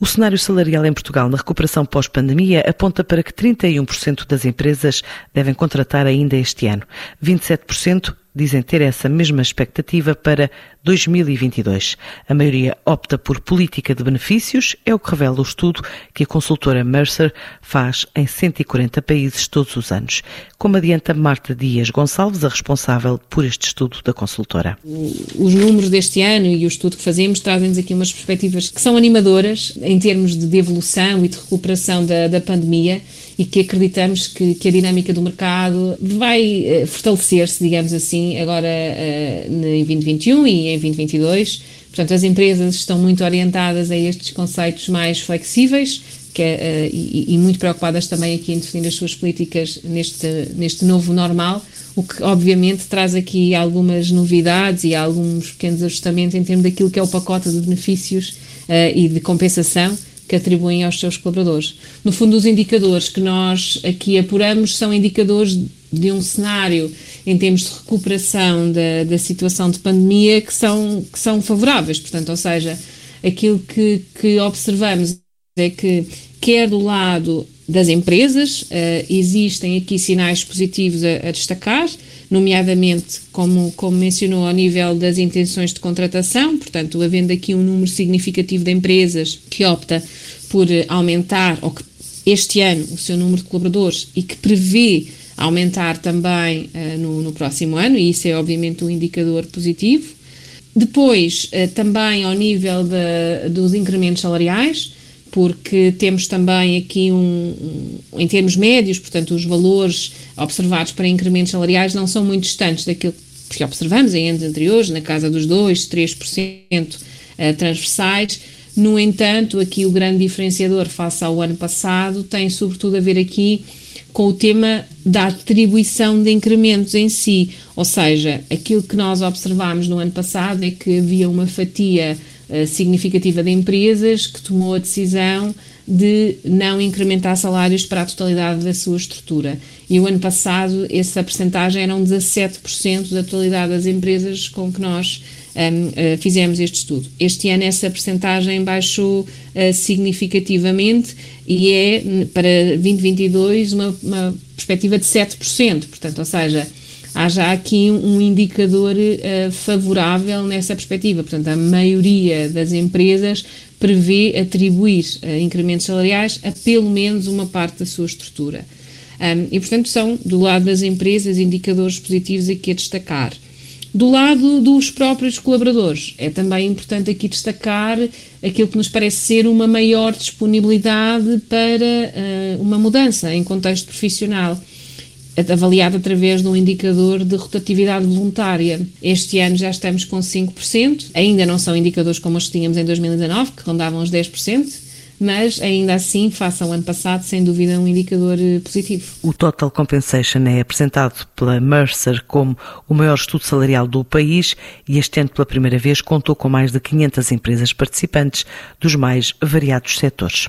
O cenário salarial em Portugal na recuperação pós-pandemia aponta para que 31% das empresas devem contratar ainda este ano. 27% dizem ter essa mesma expectativa para 2022. A maioria opta por política de benefícios, é o que revela o estudo que a consultora Mercer faz em 140 países todos os anos. Como adianta Marta Dias Gonçalves, a responsável por este estudo da consultora. Os números deste ano e o estudo que fazemos trazem-nos aqui umas perspectivas que são animadoras em termos de devolução e de recuperação da, da pandemia e que acreditamos que, que, a dinâmica do mercado vai uh, fortalecer-se, digamos assim, agora uh, em 2021 e em 2022. Portanto, as empresas estão muito orientadas a estes conceitos mais flexíveis que uh, e, e, muito preocupadas também aqui em definir as suas políticas neste, neste novo normal, o que obviamente traz aqui algumas novidades e alguns pequenos ajustamentos em termos daquilo que é o pacote de benefícios e de compensação que atribuem aos seus colaboradores. No fundo, os indicadores que nós aqui apuramos são indicadores de um cenário em termos de recuperação da, da situação de pandemia que são, que são favoráveis. Portanto, ou seja, aquilo que, que observamos é que, quer do lado das empresas, uh, existem aqui sinais positivos a, a destacar, nomeadamente, como, como mencionou, ao nível das intenções de contratação, portanto, havendo aqui um número significativo de empresas que opta por aumentar, ou que este ano, o seu número de colaboradores e que prevê aumentar também uh, no, no, próximo ano, e isso é obviamente um indicador positivo. Depois, uh, também ao nível de, dos incrementos salariais, porque temos também aqui um, em termos médios, portanto, os valores observados para incrementos salariais não são muito distantes daquilo que observamos em anos anteriores, na casa dos 2, 3% uh, transversais. No entanto, aqui o grande diferenciador face ao ano passado tem sobretudo a ver aqui com o tema da atribuição de incrementos em si, ou seja, aquilo que nós observámos no ano passado é que havia uma fatia uh, significativa de empresas que tomou a decisão de não incrementar salários para a totalidade da sua estrutura. E o ano passado essa percentagem era um 17% da totalidade das empresas com que nós um, uh, fizemos este estudo. Este ano essa percentagem baixou uh, significativamente e é para 2022 uma, uma perspectiva de 7%, portanto, ou seja, há já aqui um indicador uh, favorável nessa perspectiva. Portanto, a maioria das empresas prevê atribuir uh, incrementos salariais a pelo menos uma parte da sua estrutura. Um, e, portanto, são, do lado das empresas, indicadores positivos aqui a destacar. Do lado dos próprios colaboradores, é também importante aqui destacar aquilo que nos parece ser uma maior disponibilidade para uh, uma mudança em contexto profissional avaliado através de um indicador de rotatividade voluntária. Este ano já estamos com 5%, ainda não são indicadores como os que tínhamos em 2019, que rondavam os 10%, mas ainda assim, face ao ano passado, sem dúvida um indicador eh, positivo. O Total Compensation é apresentado pela Mercer como o maior estudo salarial do país e este ano, pela primeira vez, contou com mais de 500 empresas participantes dos mais variados setores.